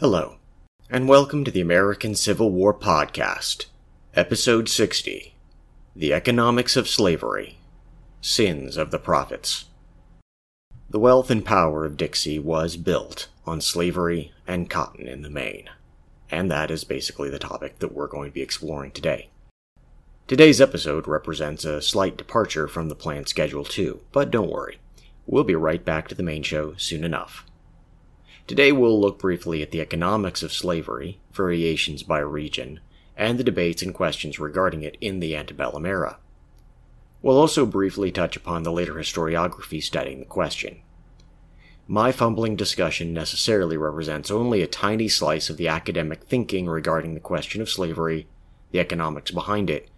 Hello, and welcome to the American Civil War Podcast, Episode 60 The Economics of Slavery Sins of the Prophets. The wealth and power of Dixie was built on slavery and cotton in the main, and that is basically the topic that we're going to be exploring today. Today's episode represents a slight departure from the planned schedule, too, but don't worry, we'll be right back to the main show soon enough. Today we'll look briefly at the economics of slavery, variations by region, and the debates and questions regarding it in the antebellum era. We'll also briefly touch upon the later historiography studying the question. My fumbling discussion necessarily represents only a tiny slice of the academic thinking regarding the question of slavery, the economics behind it,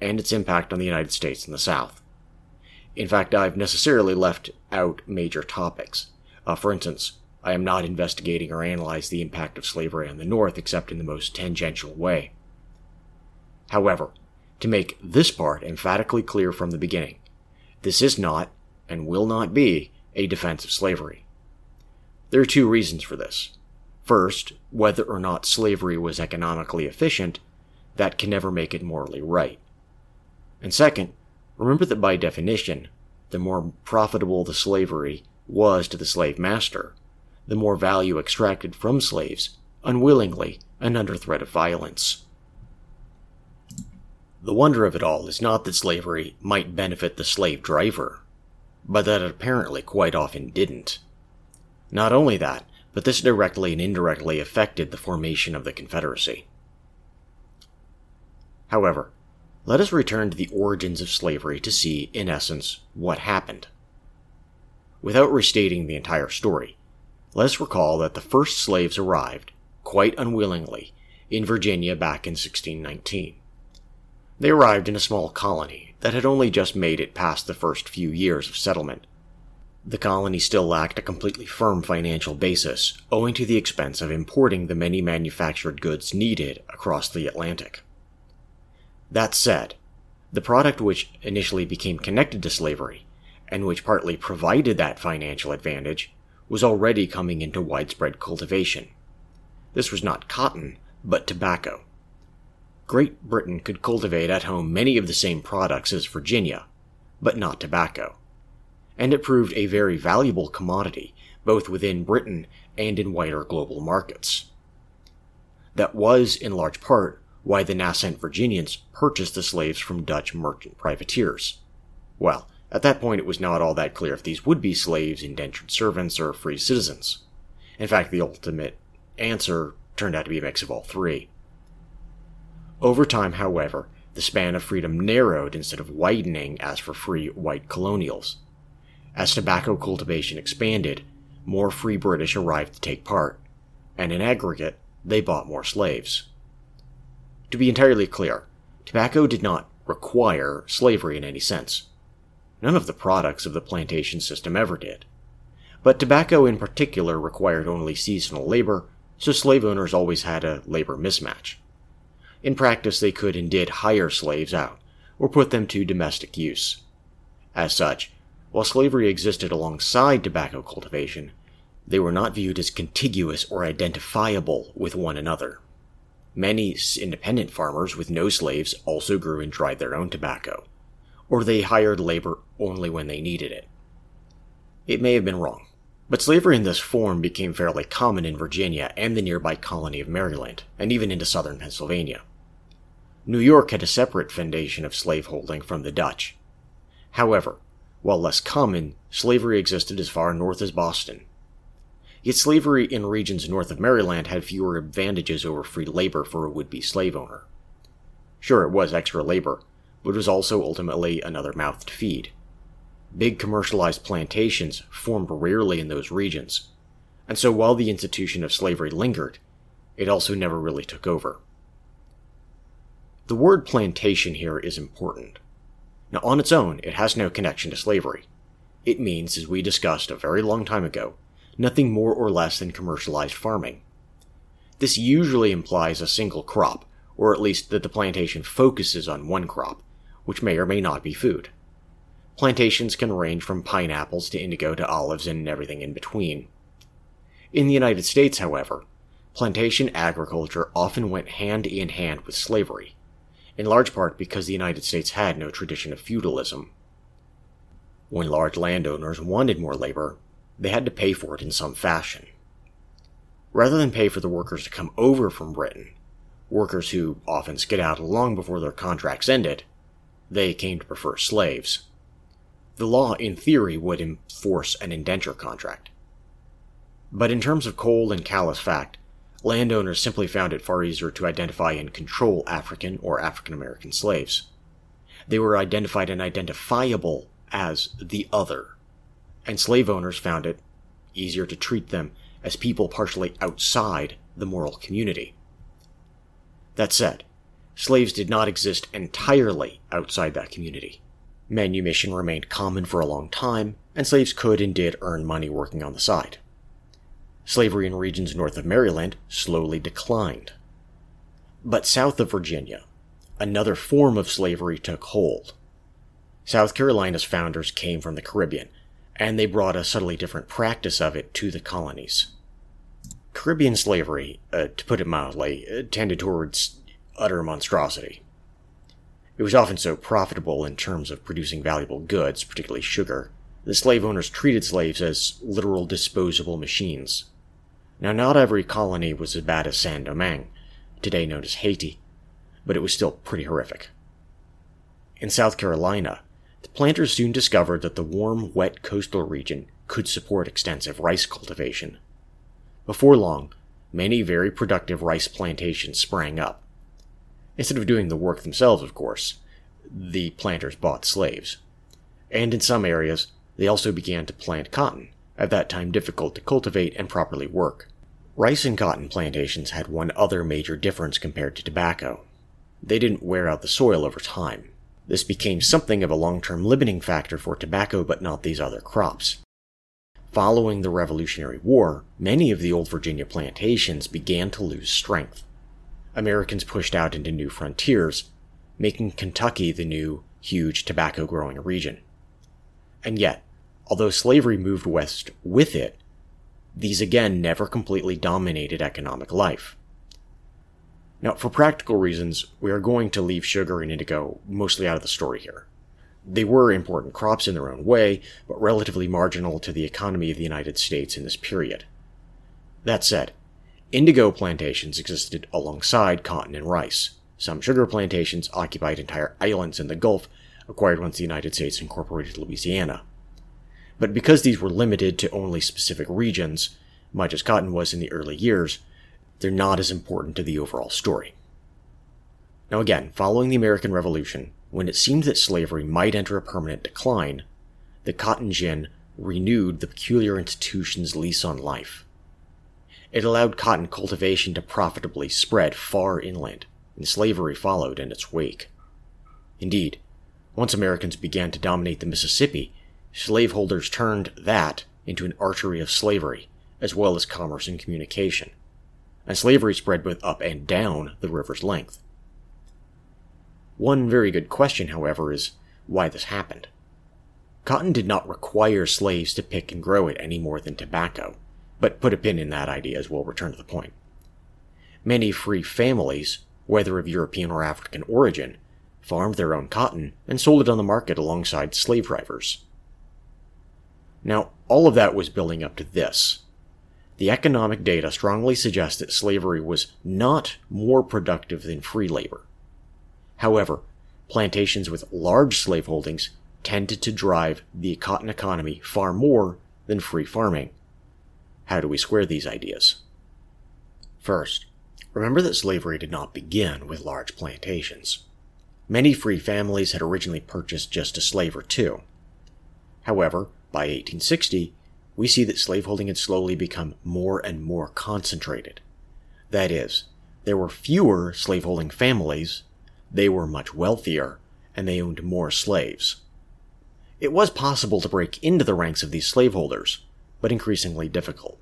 and its impact on the United States and the South. In fact, I've necessarily left out major topics. Uh, for instance, I am not investigating or analyzing the impact of slavery on the North except in the most tangential way. However, to make this part emphatically clear from the beginning, this is not, and will not be, a defense of slavery. There are two reasons for this. First, whether or not slavery was economically efficient, that can never make it morally right. And second, remember that by definition, the more profitable the slavery was to the slave master, the more value extracted from slaves, unwillingly and under threat of violence. The wonder of it all is not that slavery might benefit the slave driver, but that it apparently quite often didn't. Not only that, but this directly and indirectly affected the formation of the Confederacy. However, let us return to the origins of slavery to see, in essence, what happened. Without restating the entire story, let us recall that the first slaves arrived, quite unwillingly, in Virginia back in 1619. They arrived in a small colony that had only just made it past the first few years of settlement. The colony still lacked a completely firm financial basis, owing to the expense of importing the many manufactured goods needed across the Atlantic. That said, the product which initially became connected to slavery, and which partly provided that financial advantage, was already coming into widespread cultivation. This was not cotton, but tobacco. Great Britain could cultivate at home many of the same products as Virginia, but not tobacco. And it proved a very valuable commodity, both within Britain and in wider global markets. That was, in large part, why the nascent Virginians purchased the slaves from Dutch merchant privateers. Well, at that point, it was not all that clear if these would be slaves, indentured servants, or free citizens. In fact, the ultimate answer turned out to be a mix of all three. Over time, however, the span of freedom narrowed instead of widening as for free white colonials. As tobacco cultivation expanded, more free British arrived to take part, and in aggregate, they bought more slaves. To be entirely clear, tobacco did not require slavery in any sense. None of the products of the plantation system ever did. But tobacco in particular required only seasonal labor, so slave owners always had a labor mismatch. In practice, they could and did hire slaves out, or put them to domestic use. As such, while slavery existed alongside tobacco cultivation, they were not viewed as contiguous or identifiable with one another. Many independent farmers with no slaves also grew and dried their own tobacco, or they hired labor only when they needed it. It may have been wrong, but slavery in this form became fairly common in Virginia and the nearby colony of Maryland, and even into southern Pennsylvania. New York had a separate foundation of slaveholding from the Dutch. However, while less common, slavery existed as far north as Boston. Yet slavery in regions north of Maryland had fewer advantages over free labor for a would be slave owner. Sure, it was extra labor, but was also ultimately another mouth to feed. Big commercialized plantations formed rarely in those regions, and so while the institution of slavery lingered, it also never really took over. The word plantation here is important. Now, on its own, it has no connection to slavery. It means, as we discussed a very long time ago, nothing more or less than commercialized farming. This usually implies a single crop, or at least that the plantation focuses on one crop, which may or may not be food. Plantations can range from pineapples to indigo to olives and everything in between. In the United States, however, plantation agriculture often went hand in hand with slavery, in large part because the United States had no tradition of feudalism. When large landowners wanted more labor, they had to pay for it in some fashion. Rather than pay for the workers to come over from Britain, workers who often skedaddled long before their contracts ended, they came to prefer slaves. The law, in theory, would enforce an indenture contract. But in terms of cold and callous fact, landowners simply found it far easier to identify and control African or African American slaves. They were identified and identifiable as the other, and slave owners found it easier to treat them as people partially outside the moral community. That said, slaves did not exist entirely outside that community. Manumission remained common for a long time, and slaves could and did earn money working on the side slavery in regions north of Maryland slowly declined. But south of Virginia, another form of slavery took hold. South Carolina's founders came from the Caribbean, and they brought a subtly different practice of it to the colonies. Caribbean slavery, uh, to put it mildly, uh, tended towards utter monstrosity. It was often so profitable in terms of producing valuable goods, particularly sugar, the slave owners treated slaves as literal disposable machines. Now, not every colony was as bad as Saint Domingue, today known as Haiti, but it was still pretty horrific. In South Carolina, the planters soon discovered that the warm, wet coastal region could support extensive rice cultivation. Before long, many very productive rice plantations sprang up. Instead of doing the work themselves, of course, the planters bought slaves. And in some areas, they also began to plant cotton, at that time difficult to cultivate and properly work. Rice and cotton plantations had one other major difference compared to tobacco. They didn't wear out the soil over time. This became something of a long-term limiting factor for tobacco but not these other crops. Following the Revolutionary War, many of the old Virginia plantations began to lose strength. Americans pushed out into new frontiers, making Kentucky the new, huge tobacco growing region. And yet, Although slavery moved west with it, these again never completely dominated economic life. Now, for practical reasons, we are going to leave sugar and indigo mostly out of the story here. They were important crops in their own way, but relatively marginal to the economy of the United States in this period. That said, indigo plantations existed alongside cotton and rice. Some sugar plantations occupied entire islands in the Gulf, acquired once the United States incorporated Louisiana. But because these were limited to only specific regions, much as cotton was in the early years, they're not as important to the overall story. Now, again, following the American Revolution, when it seemed that slavery might enter a permanent decline, the cotton gin renewed the peculiar institution's lease on life. It allowed cotton cultivation to profitably spread far inland, and slavery followed in its wake. Indeed, once Americans began to dominate the Mississippi, slaveholders turned that into an archery of slavery, as well as commerce and communication, and slavery spread both up and down the river's length. One very good question, however, is why this happened. Cotton did not require slaves to pick and grow it any more than tobacco, but put a pin in that idea as we'll return to the point. Many free families, whether of European or African origin, farmed their own cotton and sold it on the market alongside slave drivers. Now, all of that was building up to this. The economic data strongly suggests that slavery was not more productive than free labor. However, plantations with large slaveholdings tended to drive the cotton economy far more than free farming. How do we square these ideas? First, remember that slavery did not begin with large plantations. Many free families had originally purchased just a slave or two. However, by 1860, we see that slaveholding had slowly become more and more concentrated. That is, there were fewer slaveholding families, they were much wealthier, and they owned more slaves. It was possible to break into the ranks of these slaveholders, but increasingly difficult.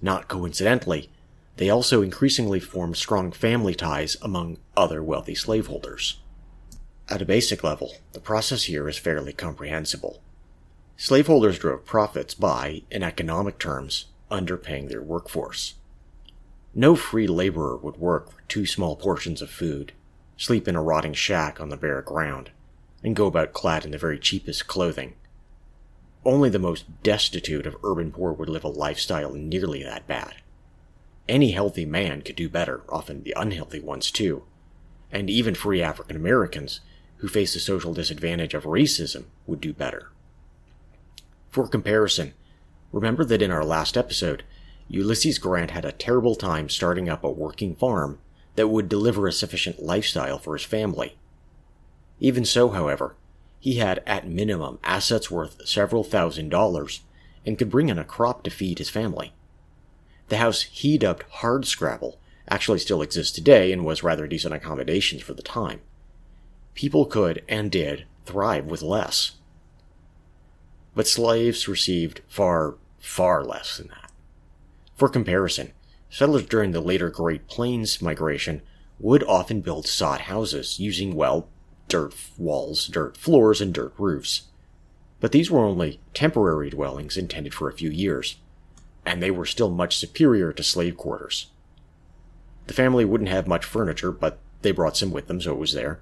Not coincidentally, they also increasingly formed strong family ties among other wealthy slaveholders. At a basic level, the process here is fairly comprehensible. Slaveholders drove profits by, in economic terms, underpaying their workforce. No free laborer would work for two small portions of food, sleep in a rotting shack on the bare ground, and go about clad in the very cheapest clothing. Only the most destitute of urban poor would live a lifestyle nearly that bad. Any healthy man could do better, often the unhealthy ones too, and even free African Americans who face the social disadvantage of racism would do better. For comparison, remember that in our last episode, Ulysses Grant had a terrible time starting up a working farm that would deliver a sufficient lifestyle for his family. Even so, however, he had at minimum assets worth several thousand dollars and could bring in a crop to feed his family. The house he dubbed Hard Scrabble actually still exists today and was rather decent accommodations for the time. People could, and did, thrive with less. But slaves received far, far less than that. For comparison, settlers during the later Great Plains migration would often build sod houses using, well, dirt walls, dirt floors, and dirt roofs. But these were only temporary dwellings intended for a few years, and they were still much superior to slave quarters. The family wouldn't have much furniture, but they brought some with them, so it was there.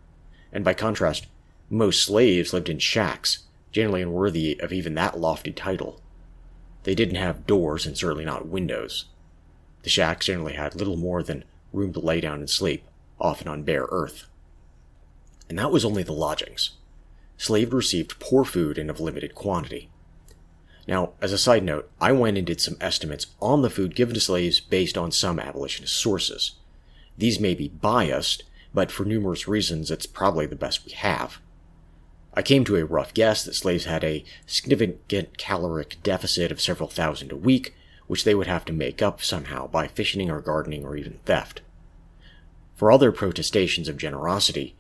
And by contrast, most slaves lived in shacks, generally unworthy of even that lofty title. They didn't have doors and certainly not windows. The shacks generally had little more than room to lay down and sleep, often on bare earth. And that was only the lodgings. Slaves received poor food and of limited quantity. Now, as a side note, I went and did some estimates on the food given to slaves based on some abolitionist sources. These may be biased, but for numerous reasons, it's probably the best we have. I came to a rough guess that slaves had a significant caloric deficit of several thousand a week, which they would have to make up somehow by fishing or gardening or even theft. For all their protestations of generosity,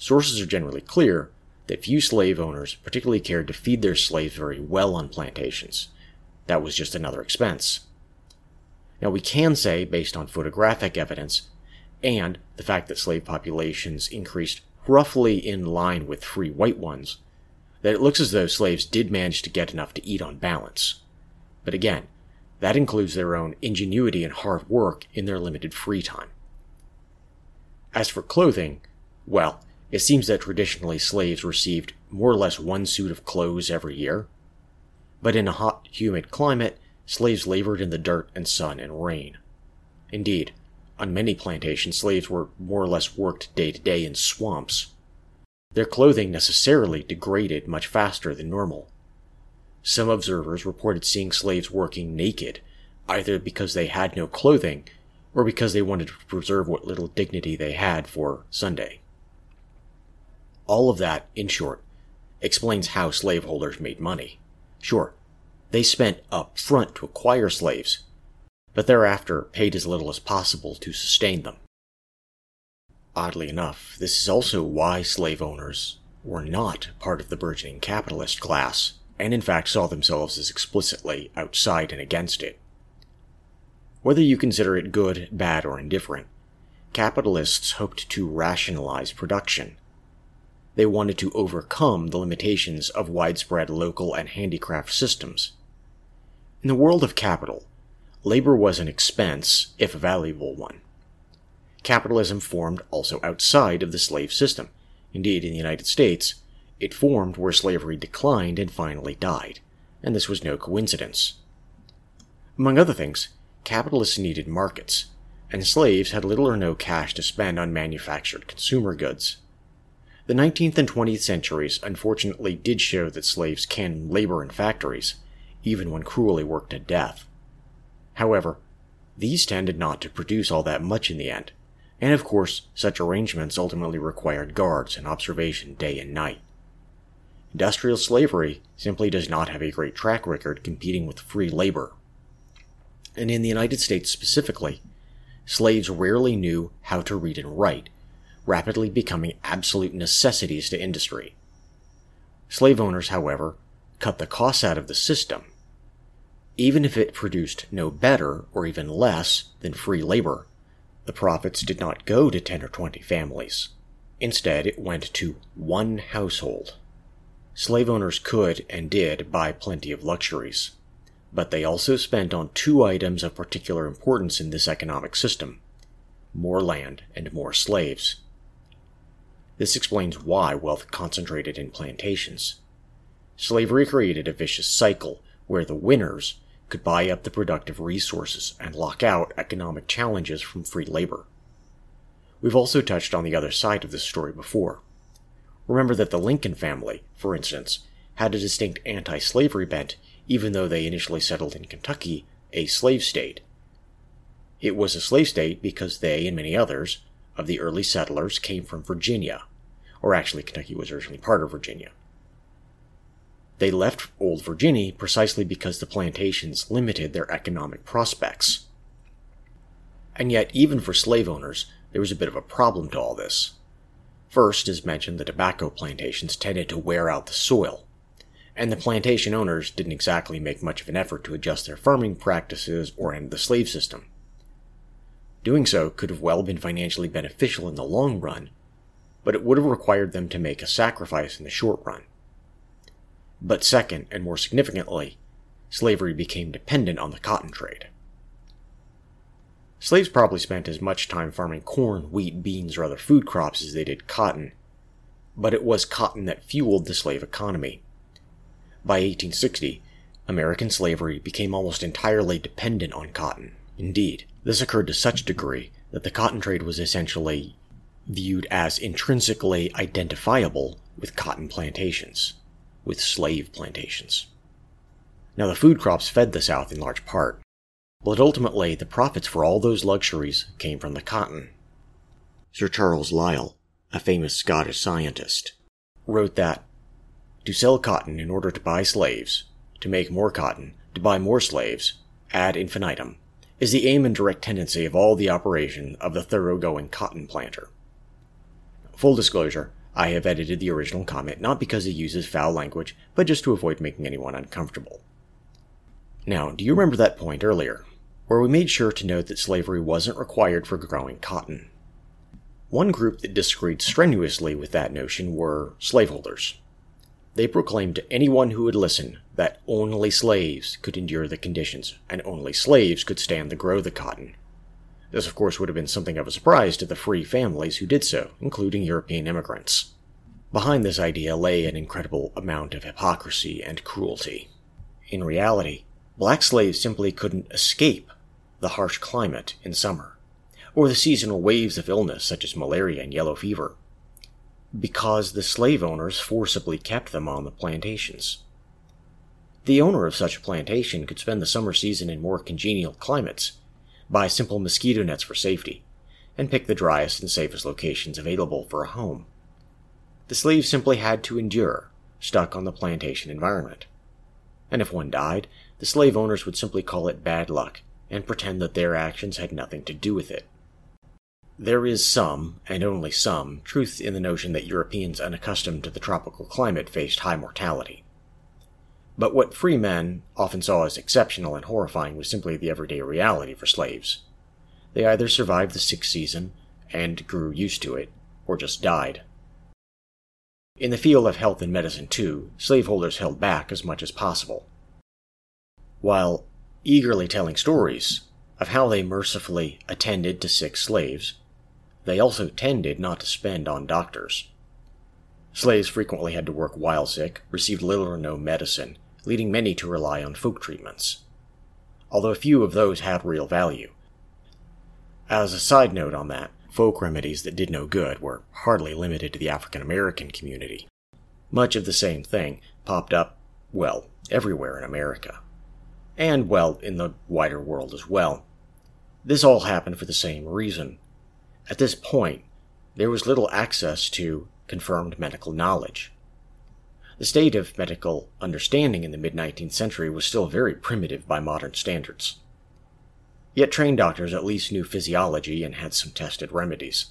sources are generally clear that few slave owners particularly cared to feed their slaves very well on plantations. That was just another expense. Now, we can say, based on photographic evidence, and the fact that slave populations increased roughly in line with free white ones, that it looks as though slaves did manage to get enough to eat on balance. But again, that includes their own ingenuity and hard work in their limited free time. As for clothing, well, it seems that traditionally slaves received more or less one suit of clothes every year. But in a hot, humid climate, slaves labored in the dirt and sun and rain. Indeed, on many plantations, slaves were more or less worked day to day in swamps. Their clothing necessarily degraded much faster than normal. Some observers reported seeing slaves working naked, either because they had no clothing or because they wanted to preserve what little dignity they had for Sunday. All of that, in short, explains how slaveholders made money. Sure, they spent up front to acquire slaves, but thereafter paid as little as possible to sustain them. Oddly enough, this is also why slave owners were not part of the burgeoning capitalist class, and in fact saw themselves as explicitly outside and against it. Whether you consider it good, bad, or indifferent, capitalists hoped to rationalize production. They wanted to overcome the limitations of widespread local and handicraft systems. In the world of capital, labor was an expense, if a valuable one. Capitalism formed also outside of the slave system. Indeed, in the United States, it formed where slavery declined and finally died, and this was no coincidence. Among other things, capitalists needed markets, and slaves had little or no cash to spend on manufactured consumer goods. The 19th and 20th centuries unfortunately did show that slaves can labor in factories, even when cruelly worked to death. However, these tended not to produce all that much in the end, and of course, such arrangements ultimately required guards and observation day and night. Industrial slavery simply does not have a great track record competing with free labor. And in the United States specifically, slaves rarely knew how to read and write, rapidly becoming absolute necessities to industry. Slave owners, however, cut the costs out of the system even if it produced no better or even less than free labor, the profits did not go to 10 or 20 families. Instead, it went to one household. Slave owners could and did buy plenty of luxuries. but they also spent on two items of particular importance in this economic system more land and more slaves. This explains why wealth concentrated in plantations. Slavery created a vicious cycle where the winners could buy up the productive resources and lock out economic challenges from free labor. We've also touched on the other side of this story before. Remember that the Lincoln family, for instance, had a distinct anti slavery bent even though they initially settled in Kentucky, a slave state. It was a slave state because they and many others of the early settlers came from Virginia, or actually, Kentucky was originally part of Virginia. They left Old Virginia precisely because the plantations limited their economic prospects. And yet, even for slave owners, there was a bit of a problem to all this. First, as mentioned, the tobacco plantations tended to wear out the soil, and the plantation owners didn't exactly make much of an effort to adjust their farming practices or end the slave system. Doing so could have well been financially beneficial in the long run, but it would have required them to make a sacrifice in the short run. But second, and more significantly, slavery became dependent on the cotton trade. Slaves probably spent as much time farming corn, wheat, beans, or other food crops as they did cotton, but it was cotton that fueled the slave economy. By 1860, American slavery became almost entirely dependent on cotton. Indeed, this occurred to such degree that the cotton trade was essentially viewed as intrinsically identifiable with cotton plantations, with slave plantations. Now, the food crops fed the South in large part, but ultimately the profits for all those luxuries came from the cotton. Sir Charles Lyell, a famous Scottish scientist, wrote that to sell cotton in order to buy slaves, to make more cotton, to buy more slaves, ad infinitum, is the aim and direct tendency of all the operation of the thoroughgoing cotton planter. Full disclosure, I have edited the original comment not because it uses foul language, but just to avoid making anyone uncomfortable. Now, do you remember that point earlier, where we made sure to note that slavery wasn't required for growing cotton? One group that disagreed strenuously with that notion were slaveholders. They proclaimed to anyone who would listen that only slaves could endure the conditions, and only slaves could stand to grow the cotton. This, of course, would have been something of a surprise to the free families who did so, including European immigrants. Behind this idea lay an incredible amount of hypocrisy and cruelty. In reality, black slaves simply couldn't escape the harsh climate in summer, or the seasonal waves of illness such as malaria and yellow fever because the slave owners forcibly kept them on the plantations. The owner of such a plantation could spend the summer season in more congenial climates, buy simple mosquito nets for safety, and pick the driest and safest locations available for a home. The slaves simply had to endure, stuck on the plantation environment. And if one died, the slave owners would simply call it bad luck and pretend that their actions had nothing to do with it. There is some, and only some, truth in the notion that Europeans unaccustomed to the tropical climate faced high mortality. But what free men often saw as exceptional and horrifying was simply the everyday reality for slaves. They either survived the sick season and grew used to it, or just died. In the field of health and medicine, too, slaveholders held back as much as possible. While eagerly telling stories of how they mercifully attended to sick slaves, they also tended not to spend on doctors. Slaves frequently had to work while sick, received little or no medicine, leading many to rely on folk treatments. Although few of those had real value. As a side note on that, folk remedies that did no good were hardly limited to the African American community. Much of the same thing popped up, well, everywhere in America. And, well, in the wider world as well. This all happened for the same reason at this point, there was little access to confirmed medical knowledge. The state of medical understanding in the mid 19th century was still very primitive by modern standards. Yet trained doctors at least knew physiology and had some tested remedies.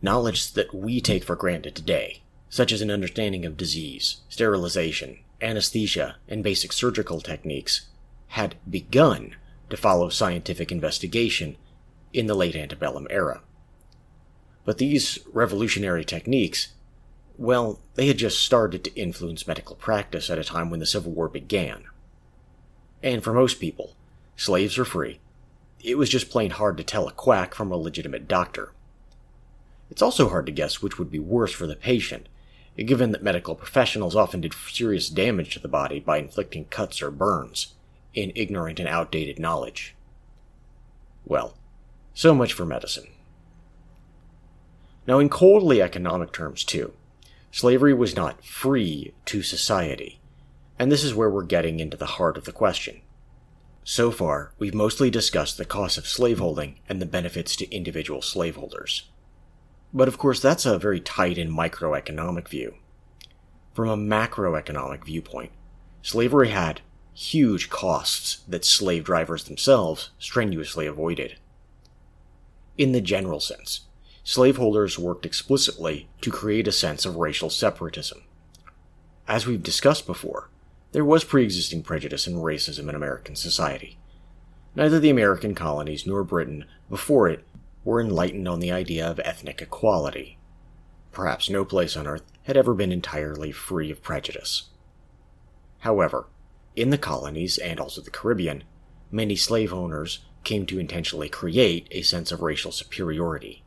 Knowledge that we take for granted today, such as an understanding of disease, sterilization, anesthesia, and basic surgical techniques, had begun to follow scientific investigation in the late antebellum era. But these revolutionary techniques, well, they had just started to influence medical practice at a time when the Civil War began. And for most people, slaves were free. It was just plain hard to tell a quack from a legitimate doctor. It's also hard to guess which would be worse for the patient, given that medical professionals often did serious damage to the body by inflicting cuts or burns, in ignorant and outdated knowledge. Well, so much for medicine. Now, in coldly economic terms, too, slavery was not free to society, and this is where we're getting into the heart of the question. So far, we've mostly discussed the costs of slaveholding and the benefits to individual slaveholders. But of course, that's a very tight and microeconomic view. From a macroeconomic viewpoint, slavery had huge costs that slave drivers themselves strenuously avoided. In the general sense, slaveholders worked explicitly to create a sense of racial separatism. As we've discussed before, there was pre existing prejudice and racism in American society. Neither the American colonies nor Britain before it were enlightened on the idea of ethnic equality. Perhaps no place on earth had ever been entirely free of prejudice. However, in the colonies and also the Caribbean, many slave owners came to intentionally create a sense of racial superiority,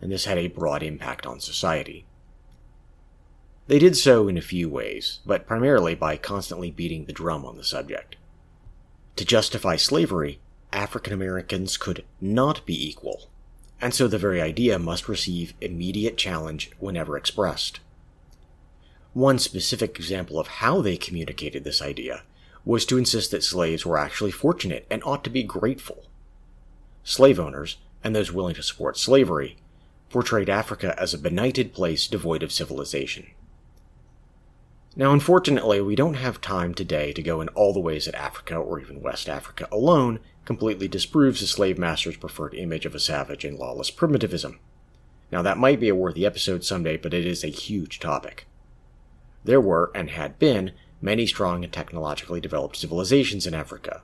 and this had a broad impact on society. They did so in a few ways, but primarily by constantly beating the drum on the subject. To justify slavery, African Americans could not be equal, and so the very idea must receive immediate challenge whenever expressed. One specific example of how they communicated this idea was to insist that slaves were actually fortunate and ought to be grateful. Slave owners, and those willing to support slavery, portrayed Africa as a benighted place devoid of civilization. Now, unfortunately, we don't have time today to go in all the ways that Africa, or even West Africa alone, completely disproves the slave master's preferred image of a savage and lawless primitivism. Now, that might be a worthy episode someday, but it is a huge topic. There were, and had been, many strong and technologically developed civilizations in Africa.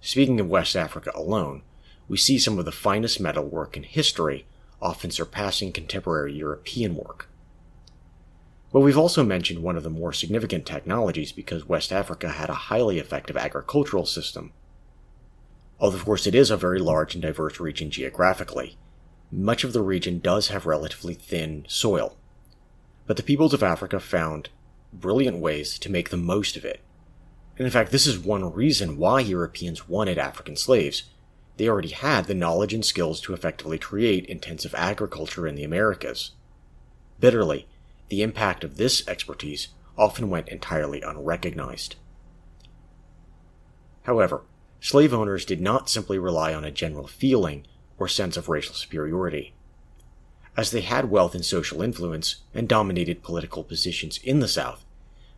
Speaking of West Africa alone, we see some of the finest metalwork in history, often surpassing contemporary European work. But we've also mentioned one of the more significant technologies because West Africa had a highly effective agricultural system. Although, of course, it is a very large and diverse region geographically, much of the region does have relatively thin soil. But the peoples of Africa found brilliant ways to make the most of it. And in fact, this is one reason why Europeans wanted African slaves. They already had the knowledge and skills to effectively create intensive agriculture in the Americas. Bitterly, the impact of this expertise often went entirely unrecognized. However, slave owners did not simply rely on a general feeling or sense of racial superiority as they had wealth and social influence and dominated political positions in the South,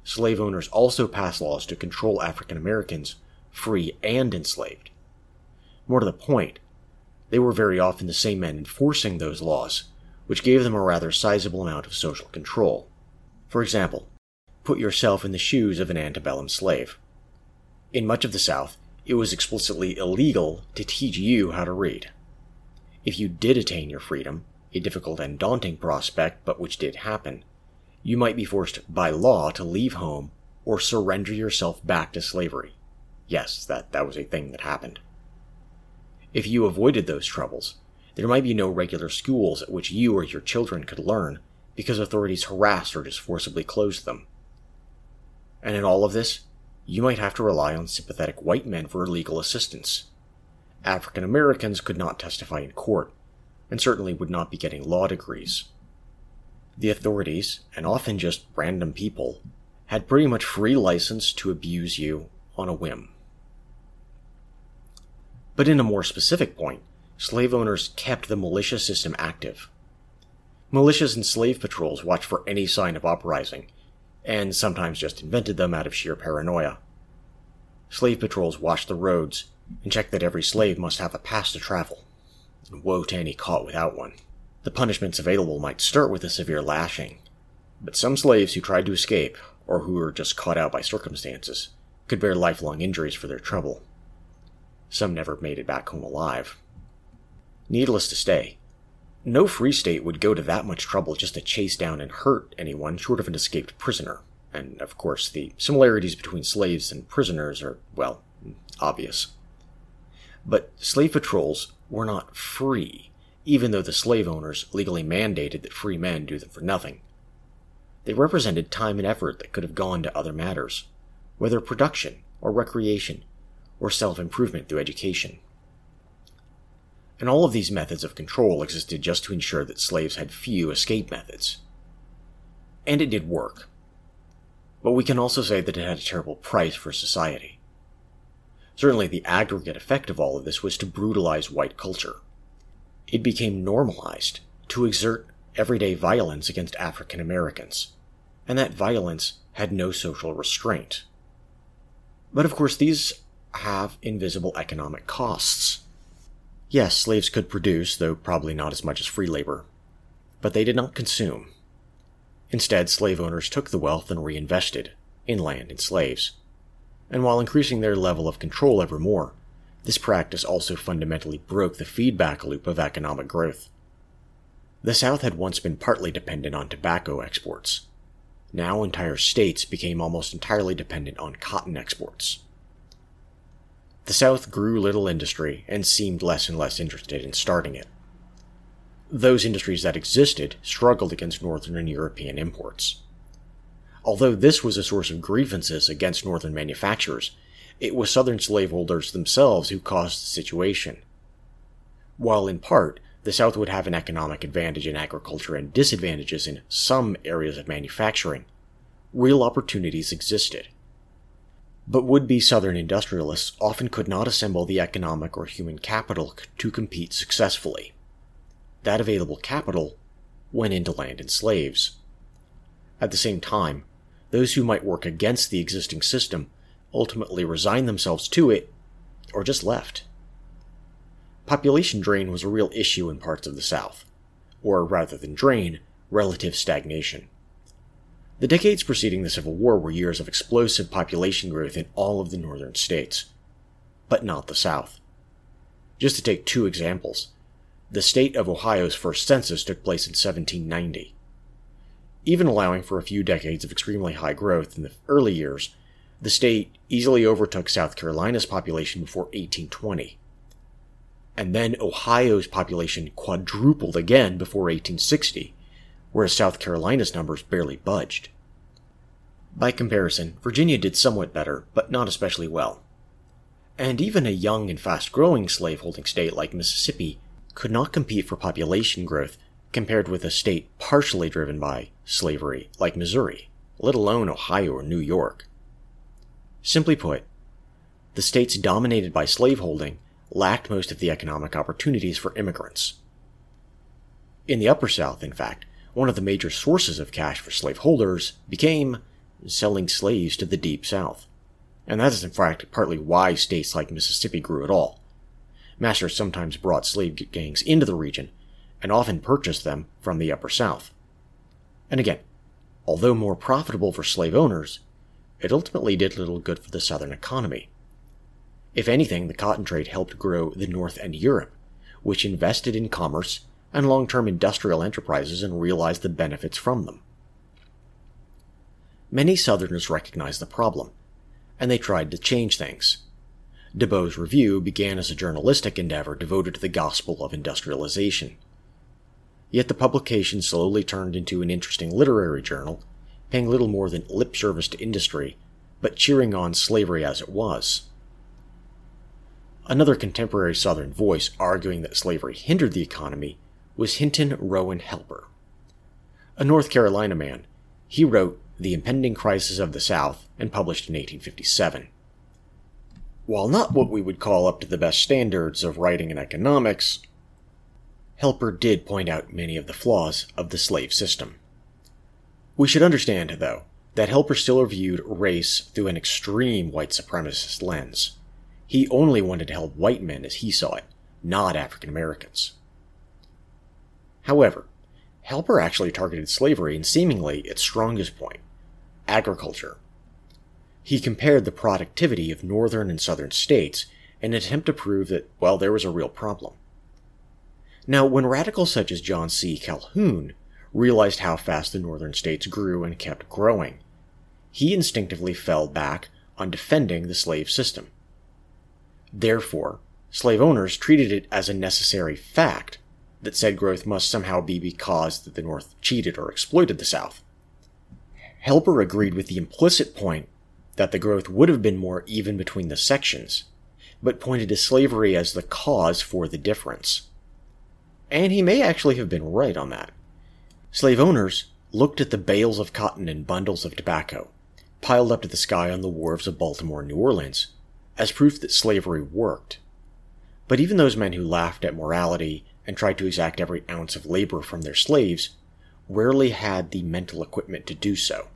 slave owners also passed laws to control African Americans, free and enslaved. More to the point, they were very often the same men enforcing those laws, which gave them a rather sizable amount of social control. For example, put yourself in the shoes of an antebellum slave. In much of the South, it was explicitly illegal to teach you how to read. If you did attain your freedom, a difficult and daunting prospect, but which did happen. You might be forced by law to leave home or surrender yourself back to slavery. Yes, that, that was a thing that happened. If you avoided those troubles, there might be no regular schools at which you or your children could learn because authorities harassed or just forcibly closed them. And in all of this, you might have to rely on sympathetic white men for legal assistance. African Americans could not testify in court, and certainly would not be getting law degrees. The authorities, and often just random people, had pretty much free license to abuse you on a whim. But in a more specific point, slave owners kept the militia system active. Militias and slave patrols watched for any sign of uprising, and sometimes just invented them out of sheer paranoia. Slave patrols watched the roads and checked that every slave must have a pass to travel woe to any caught without one. The punishments available might start with a severe lashing, but some slaves who tried to escape, or who were just caught out by circumstances, could bear lifelong injuries for their trouble. Some never made it back home alive. Needless to say, no free state would go to that much trouble just to chase down and hurt anyone short of an escaped prisoner. And of course, the similarities between slaves and prisoners are, well, Obvious. But slave patrols were not free, even though the slave owners legally mandated that free men do them for nothing. They represented time and effort that could have gone to other matters, whether production or recreation or self improvement through education. And all of these methods of control existed just to ensure that slaves had few escape methods. And it did work. But we can also say that it had a terrible price for society. Certainly, the aggregate effect of all of this was to brutalize white culture. It became normalized to exert everyday violence against African Americans, and that violence had no social restraint. But of course, these have invisible economic costs. Yes, slaves could produce, though probably not as much as free labor, but they did not consume. Instead, slave owners took the wealth and reinvested in land and slaves. And while increasing their level of control ever more, this practice also fundamentally broke the feedback loop of economic growth. The South had once been partly dependent on tobacco exports. Now entire states became almost entirely dependent on cotton exports. The South grew little industry and seemed less and less interested in starting it. Those industries that existed struggled against Northern and European imports. Although this was a source of grievances against Northern manufacturers, it was Southern slaveholders themselves who caused the situation. While in part, the South would have an economic advantage in agriculture and disadvantages in some areas of manufacturing, real opportunities existed. But would be Southern industrialists often could not assemble the economic or human capital to compete successfully. That available capital went into land and slaves. At the same time, those who might work against the existing system ultimately resigned themselves to it or just left. Population drain was a real issue in parts of the South, or rather than drain, relative stagnation. The decades preceding the Civil War were years of explosive population growth in all of the northern states, but not the South. Just to take two examples, the state of Ohio's first census took place in 1790. Even allowing for a few decades of extremely high growth in the early years, the state easily overtook South Carolina's population before 1820. And then Ohio's population quadrupled again before 1860, whereas South Carolina's numbers barely budged. By comparison, Virginia did somewhat better, but not especially well. And even a young and fast growing slaveholding state like Mississippi could not compete for population growth compared with a state partially driven by slavery like Missouri, let alone Ohio or New York. Simply put, the states dominated by slaveholding lacked most of the economic opportunities for immigrants. In the Upper South, in fact, one of the major sources of cash for slaveholders became selling slaves to the Deep South. And that is in fact partly why states like Mississippi grew at all. Masters sometimes brought slave gangs into the region, and often purchased them from the Upper South. And again, although more profitable for slave owners, it ultimately did little good for the Southern economy. If anything, the cotton trade helped grow the North and Europe, which invested in commerce and long term industrial enterprises and realize the benefits from them. Many Southerners recognized the problem, and they tried to change things. DeBow's Review began as a journalistic endeavor devoted to the gospel of industrialization. Yet the publication slowly turned into an interesting literary journal, paying little more than lip service to industry, but cheering on slavery as it was. Another contemporary Southern voice arguing that slavery hindered the economy was Hinton Rowan Helper. A North Carolina man, he wrote The Impending Crisis of the South and published in 1857. While not what we would call up to the best standards of writing and economics, Helper did point out many of the flaws of the slave system. We should understand, though, that Helper still viewed race through an extreme white supremacist lens. He only wanted to help white men as he saw it, not African Americans. However, Helper actually targeted slavery in seemingly its strongest point agriculture. He compared the productivity of northern and southern states in an attempt to prove that, well, there was a real problem. Now, when radicals such as John C. Calhoun realized how fast the northern states grew and kept growing, he instinctively fell back on defending the slave system. Therefore, slave owners treated it as a necessary fact that said growth must somehow be because the North cheated or exploited the South. Helper agreed with the implicit point that the growth would have been more even between the sections, but pointed to slavery as the cause for the difference. And he may actually have been right on that. Slave owners looked at the bales of cotton and bundles of tobacco piled up to the sky on the wharves of Baltimore and New Orleans as proof that slavery worked. But even those men who laughed at morality and tried to exact every ounce of labor from their slaves rarely had the mental equipment to do so.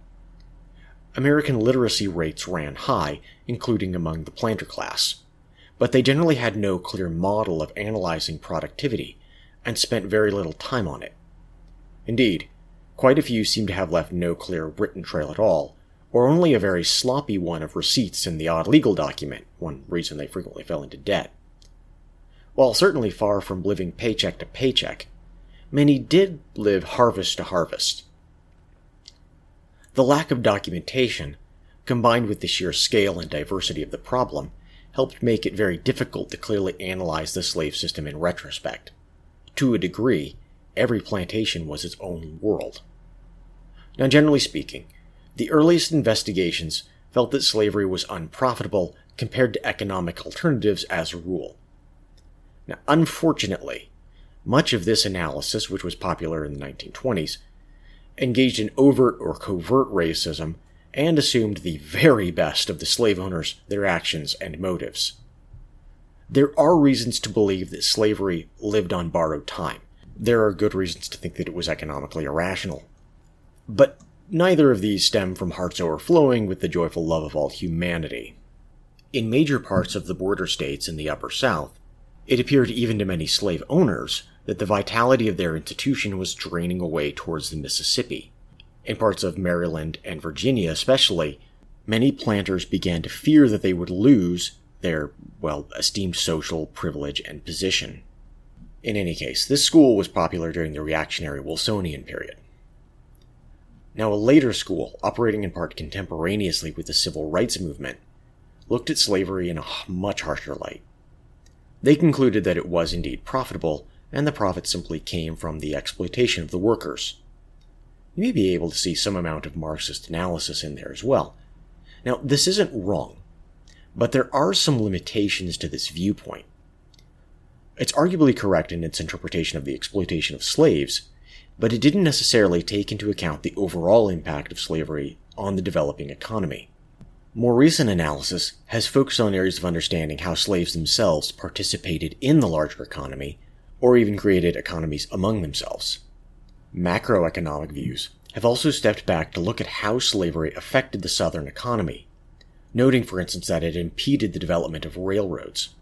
American literacy rates ran high, including among the planter class, but they generally had no clear model of analyzing productivity and spent very little time on it. Indeed, quite a few seem to have left no clear written trail at all, or only a very sloppy one of receipts in the odd legal document, one reason they frequently fell into debt. While certainly far from living paycheck to paycheck, many did live harvest to harvest. The lack of documentation, combined with the sheer scale and diversity of the problem, helped make it very difficult to clearly analyze the slave system in retrospect. To a degree, every plantation was its own world. Now, generally speaking, the earliest investigations felt that slavery was unprofitable compared to economic alternatives as a rule. Now, unfortunately, much of this analysis, which was popular in the 1920s, engaged in overt or covert racism and assumed the very best of the slave owners, their actions, and motives. There are reasons to believe that slavery lived on borrowed time. There are good reasons to think that it was economically irrational. But neither of these stem from hearts overflowing with the joyful love of all humanity. In major parts of the border states in the Upper South, it appeared even to many slave owners that the vitality of their institution was draining away towards the Mississippi. In parts of Maryland and Virginia, especially, many planters began to fear that they would lose their, well, esteemed social privilege and position. In any case, this school was popular during the reactionary Wilsonian period. Now, a later school, operating in part contemporaneously with the civil rights movement, looked at slavery in a much harsher light. They concluded that it was indeed profitable, and the profit simply came from the exploitation of the workers. You may be able to see some amount of Marxist analysis in there as well. Now, this isn't wrong, but there are some limitations to this viewpoint. It's arguably correct in its interpretation of the exploitation of slaves, but it didn't necessarily take into account the overall impact of slavery on the developing economy. More recent analysis has focused on areas of understanding how slaves themselves participated in the larger economy, or even created economies among themselves. Macroeconomic views have also stepped back to look at how slavery affected the Southern economy, noting, for instance, that it impeded the development of railroads.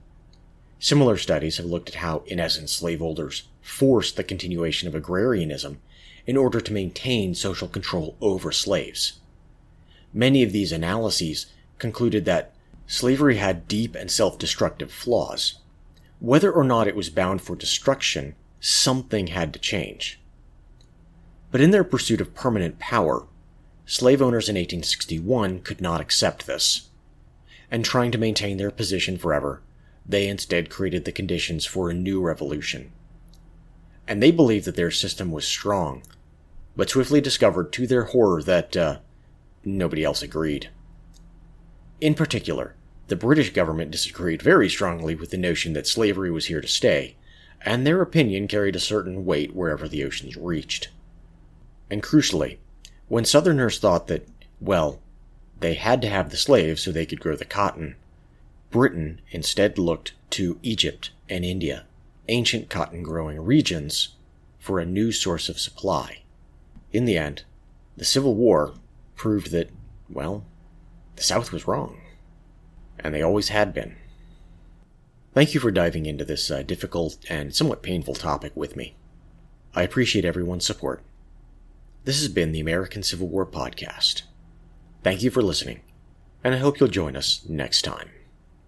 Similar studies have looked at how, in essence, slaveholders forced the continuation of agrarianism in order to maintain social control over slaves. Many of these analyses concluded that slavery had deep and self destructive flaws. Whether or not it was bound for destruction, something had to change. But in their pursuit of permanent power, slave owners in 1861 could not accept this. And trying to maintain their position forever, they instead created the conditions for a new revolution. And they believed that their system was strong, but swiftly discovered to their horror that uh, Nobody else agreed. In particular, the British government disagreed very strongly with the notion that slavery was here to stay, and their opinion carried a certain weight wherever the oceans reached. And crucially, when Southerners thought that, well, they had to have the slaves so they could grow the cotton, Britain instead looked to Egypt and India, ancient cotton growing regions, for a new source of supply. In the end, the Civil War proved that, well, the South was wrong. And they always had been. Thank you for diving into this uh, difficult and somewhat painful topic with me. I appreciate everyone's support. This has been the American Civil War Podcast. Thank you for listening, and I hope you'll join us next time.